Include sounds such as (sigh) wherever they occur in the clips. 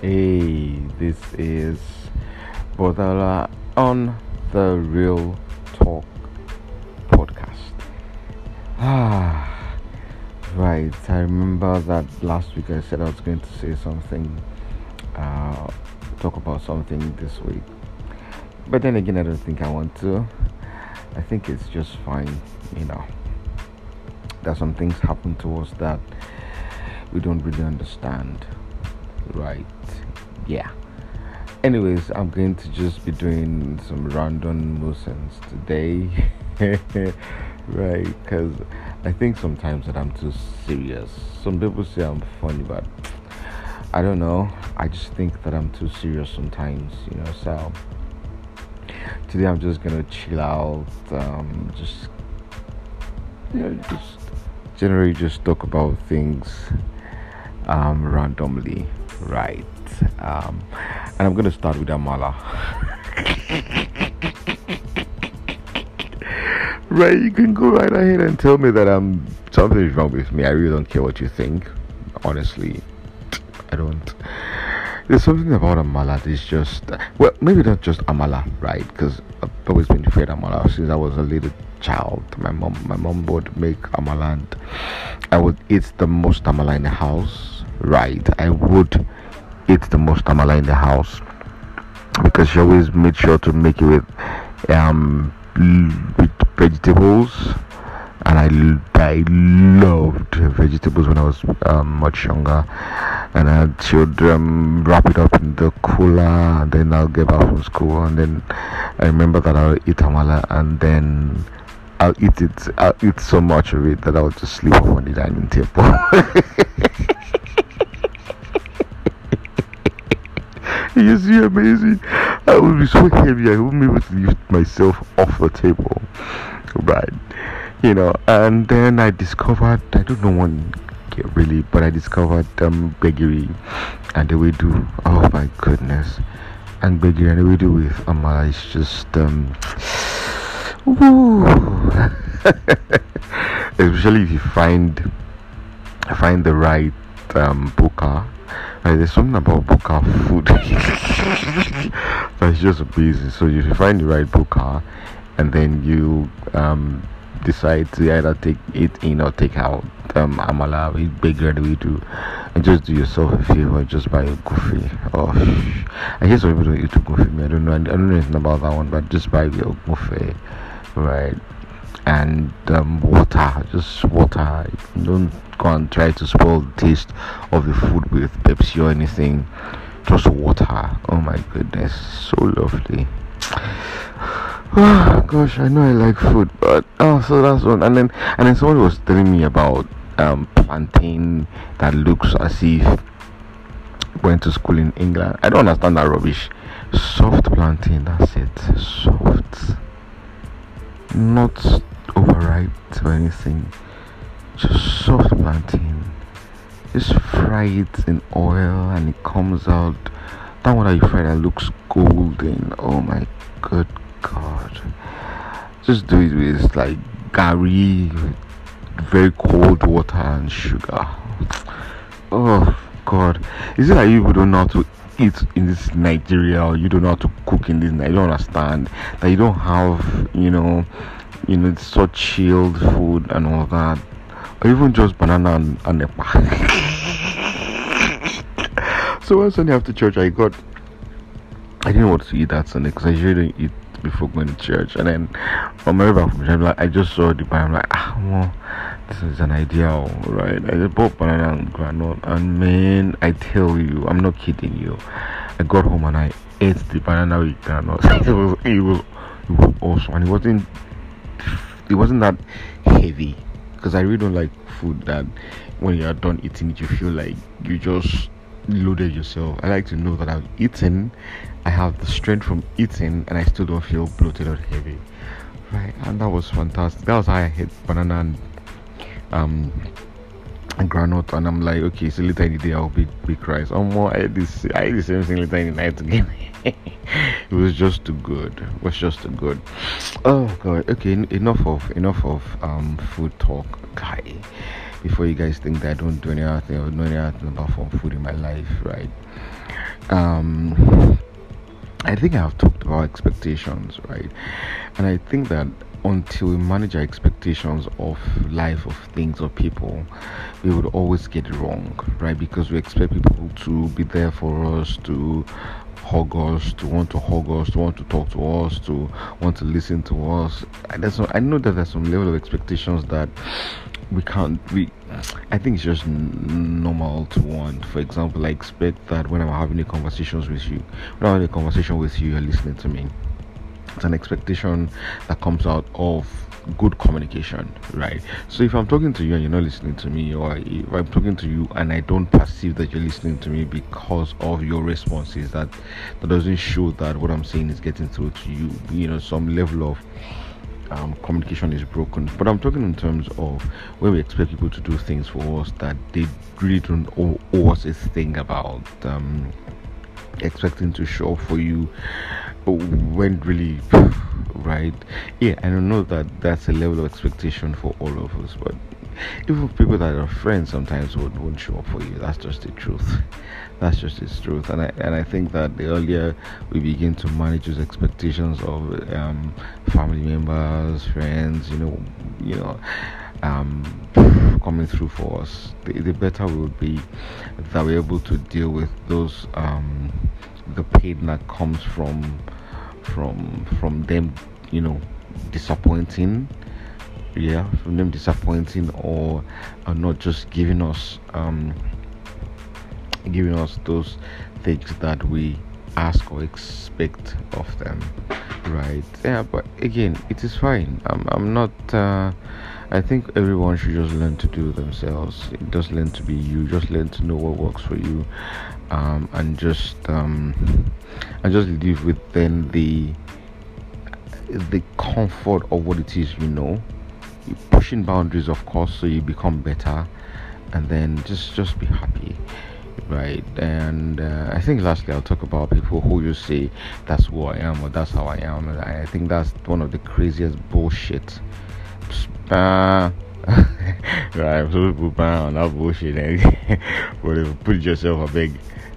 Hey, this is Bodala on the Real Talk podcast. Ah, right. I remember that last week I said I was going to say something, uh, talk about something this week. But then again, I don't think I want to. I think it's just fine, you know. That some things happen to us that we don't really understand right. Yeah. Anyways i'm going to just be doing some random motions today. (laughs) Right because i think sometimes that i'm too serious. Some people say i'm funny but i don't know. I just think that i'm too serious sometimes you know so today i'm just gonna chill out um just you know just generally just talk about things um randomly right. Um, and i'm going to start with amala. Right you can go right ahead and tell me that um something is wrong with me. I really don't care what you think. Honestly i don't. There's something about amala that's just well maybe not just amala right? Because i've always been fed amala since i was a little child. My mom my mom would make amala and i would eat the most amala in the house right i would eat the most amala in the house because she always made sure to make it with um with vegetables and I, I loved vegetables when I was um, much younger. And I should um, wrap it up in the cooler and then I'll get back from school and then I remember that I'll eat amala and then I'll eat it I'll eat so much of it that I'll just sleep on the dining table Is you see, amazing. I would be so heavy, I wouldn't be able to lift myself off the table. Right. You know, and then I discovered, I don't know when really, but I discovered um, Gbegiri and ewedu. Oh my goodness. And Gbegiri and ewedu with Amala is just, um. (laughs) Especially if you find, find the right um, Bukka like there's something about Bukka food. (laughs) That's just amazing. So you find the right Bukka and then you um, decide to either take it in or take out. Um, amala with gbegiri and ewedu. And just do yourself a favor just buy a goofy. Oh I hear some people don't eat goofy I don't know I don't know anything about that one but just buy your goofy right and um, water just water don't go and try to spoil the taste of the food with Pepsi or anything. Just water. Oh my goodness, so lovely. Oh (sighs) gosh, I know I like food, but oh, so that's one. And then and then someone was telling me about um, plantain that looks as if went to school in England. I don't understand that rubbish. Soft plantain, that's it. Soft, not overripe or anything just soft plantain. Just fry it in oil and it comes out. That one that you fry that looks golden. Oh my good god. Just do it with like gari very cold water and sugar. Oh god. Is it like you don't know how to eat in this nigeria you don't know how to cook in this i don't understand that you don't have you know you know such chilled food and all that or even just banana and, and (laughs) so one Sunday after church, I got I didn't want to eat that Sunday because I usually don't eat before going to church. And then on my way back from church, I just saw the banana. I'm like, ah, well, is an idea, right? I bought banana and granite, and man, I tell you, I'm not kidding you. I got home and I ate the banana with (laughs) it was, it was, it was awesome, and it wasn't, it wasn't that heavy because I really don't like food that when you are done eating it, you feel like you just loaded yourself. I like to know that I've eaten, I have the strength from eating, and I still don't feel bloated or heavy. Right, and that was fantastic. That was how I hit banana and um granite, and I'm like, okay, so later in the day I'll be big rice. Oh more, I ate this, I ate the same thing later in the night again. (laughs) it was just too good. It was just too good. Oh god. Okay, enough of enough of um food talk, guy. Before you guys think that I don't do anything or know anything about food in my life, right? um, I think I have talked about expectations, right? And I think that until we manage our expectations of life, of things, or people, we would always get it wrong, right? Because we expect people to be there for us, to hug us, to want to hug us, to want to talk to us, to want to listen to us. I know that there's some level of expectations that we can't. We, I think it's just normal to want. For example, I expect that when I'm having a conversations with you, when I'm having a conversation with you, you're listening to me it's an expectation that comes out of good communication, right? So if I'm talking to you and you're not listening to me, or if I'm talking to you and I don't perceive that you're listening to me because of your responses, that that doesn't show that what I'm saying is getting through to you. You know, some level of um, communication is broken. But I'm talking in terms of when we expect people to do things for us that they really don't owe, owe us a thing about. Um, expecting to show for you when really right? Yeah i don't know that that's a level of expectation for all of us but even people that are friends sometimes won't, won't show up for you. That's just the truth. That's just the truth. And i and i think that the earlier we begin to manage those expectations of um, family members friends you know you know um, coming through for us, the, the, better we would be that we're able to deal with those um, the pain that comes from from from them, you know, disappointing. Yeah, from them disappointing or, or not just giving us um, giving us those things that we ask or expect of them right yeah but again it is fine i'm, I'm not uh, I think everyone should just learn to do themselves. Just learn to be you. Just learn to know what works for you, um, and just um, and just live within the the comfort of what it is you know. You're pushing boundaries, of course, so you become better, and then just just be happy right and uh, i think lastly i'll talk about people who just say that's who i am or that's how i am and i think that's one of the craziest bullshit (laughs) right, so people ban on that bullshit. Eh? (laughs) you put yourself a big,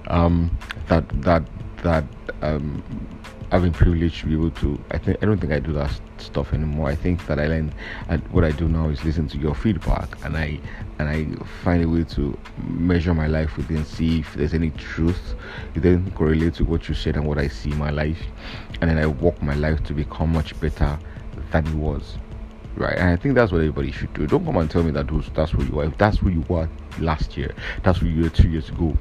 um, that that that um, having privilege to be able to. I think I don't think I do that stuff anymore. I think that I learn, and what I do now is listen to your feedback, and I and I find a way to measure my life within, see if there's any truth. It then correlate to what you said and what I see in my life, and then I walk my life to become much better than it was right? And I think that's what everybody should do. Don't come and tell me that those, that's who you are. If that's who you were last year, that's who you were two years ago,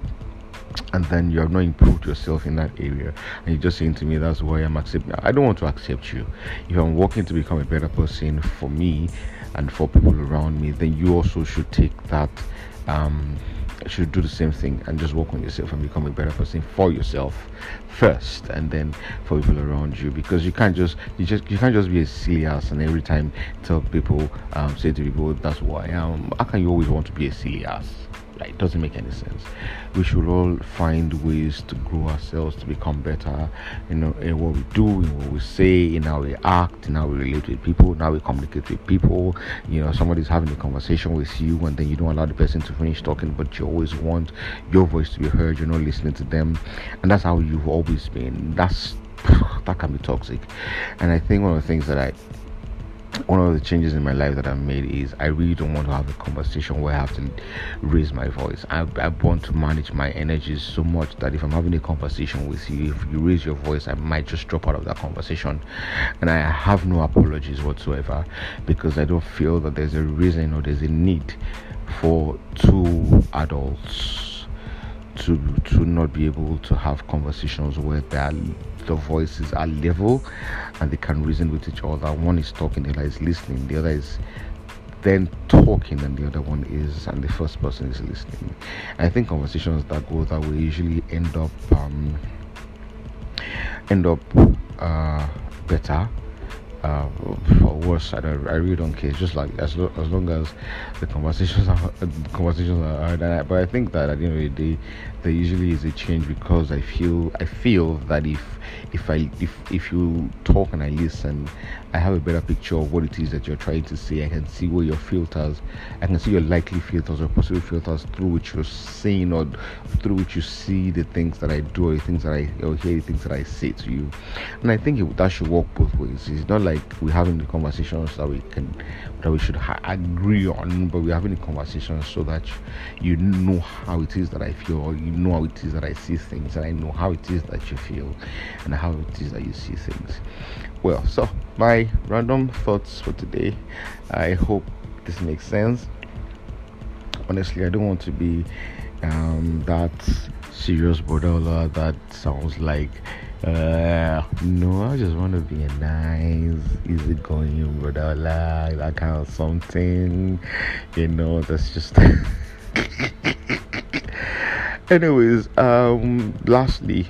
and then you have not improved yourself in that area, and you're just saying to me that's why I'm accepting. I don't want to accept you. If I'm working to become a better person for me and for people around me, then you also should take that. Um, should do the same thing and just work on yourself and become a better person for yourself first and then for people around you because you can't just you just you can't just be a silly ass and every time tell people um, say to people that's who I am how can you always want to be a silly ass it doesn't make any sense. We should all find ways to grow ourselves to become better, you know, in what we do, in what we say, in how we act, in how we relate with people, in how we communicate with people. You know, somebody's having a conversation with you and then you don't allow the person to finish talking, but you always want your voice to be heard, you're not listening to them. And that's how you've always been. That's (sighs) that can be toxic. And I think one of the things that I one of the changes in my life that I've made is I really don't want to have a conversation where I have to raise my voice. I, I want to manage my energies so much that if I'm having a conversation with you, if you raise your voice, I might just drop out of that conversation. And I have no apologies whatsoever because I don't feel that there's a reason or there's a need for two adults to to not be able to have conversations where their the voices are level and they can reason with each other. One is talking, the other is listening, the other is then talking and the other one is and the first person is listening. I think conversations that go that way usually end up um, end up uh, better uh, or worse. I, don't, I really don't care. It's just like as, lo- as long as the conversations are (laughs) conversations are hard. but I think that at the end of the day, there usually is a change because I feel I feel that if if I if if you talk and I listen I have a better picture of what it is that you're trying to say. I can see where your filters, I can see your likely filters or possible filters through which you're saying or through which you see the things that I do or the things that I or hear the things that I say to you. And I think it, that should work both ways. It's not like we're having the conversations that we can that we should ha- agree on, but we're having the conversations so that you know how it is that I feel or you know how it is that I see things and I know how it is that you feel and how it is that you see things. Well, so my random thoughts for today. I hope this makes sense. Honestly, I don't want to be um, that serious borderla that sounds like uh, no, I just want to be a nice, easygoing borderla, that kind of something, you know. That's just. (laughs) Anyways, um, lastly,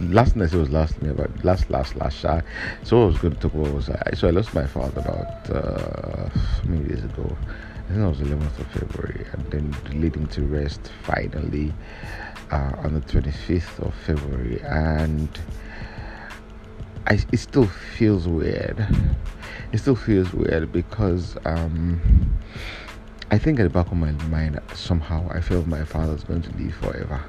last night it was last night, but last last last shot. So what I was going to talk about was I so I lost my father about uh, many days ago. I think it was 11th of February, and then leading to rest finally uh, on the 25th of February, and I it still feels weird. It still feels weird because um, I think at the back of my mind somehow I feel my father's going to live forever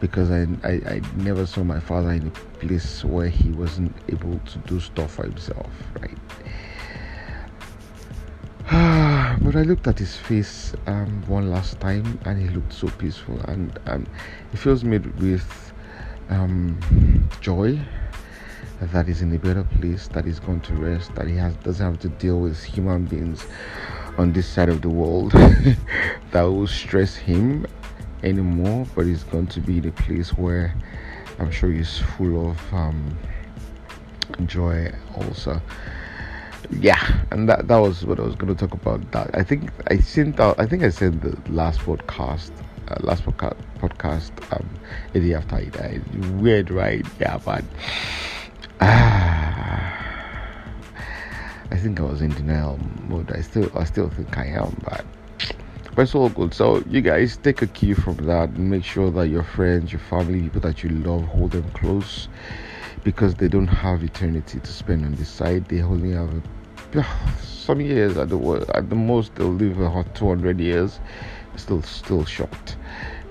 because I, I, I never saw my father in a place where he wasn't able to do stuff for himself, right? (sighs) but I looked at his face um, one last time and he looked so peaceful and um, it fills me with um, joy that he's in a better place, that he's going to rest, that he has doesn't have to deal with human beings on this side of the world (laughs) that will stress him anymore, but it's going to be the place where I'm sure he's full of um, joy also. Yeah, and that that was what I was going to talk about. That I think I sent out. I think I said the last podcast, uh, last podcast, podcast um, the day after he died. Weird, right? Yeah, but ah. (sighs) I think I was in denial mode. I still, I still think I am, but it's all good. So you guys take a cue from that and make sure that your friends, your family, people that you love, hold them close because they don't have eternity to spend on this side. They only have some years at the at the most. They'll live about 200 years. Still, still short,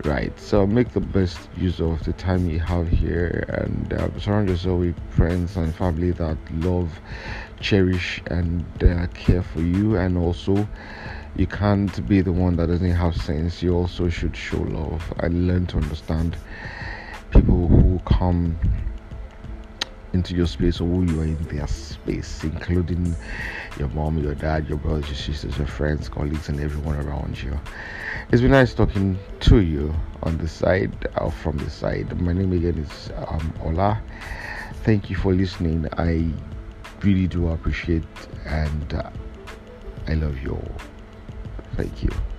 right? So make the best use of the time you have here and uh, surround yourself with friends and family that love, cherish, and uh, care for you, and also you can't be the one that doesn't have sense. You also should show love I learn to understand people who come into your space or who you are in their space, including your mom, your dad, your brothers, your sisters, your friends, colleagues, and everyone around you. It's been nice talking to you on the side or from the side. My name again is um, Ola. Thank you for listening. I really do appreciate and uh, I love you all. Thank you.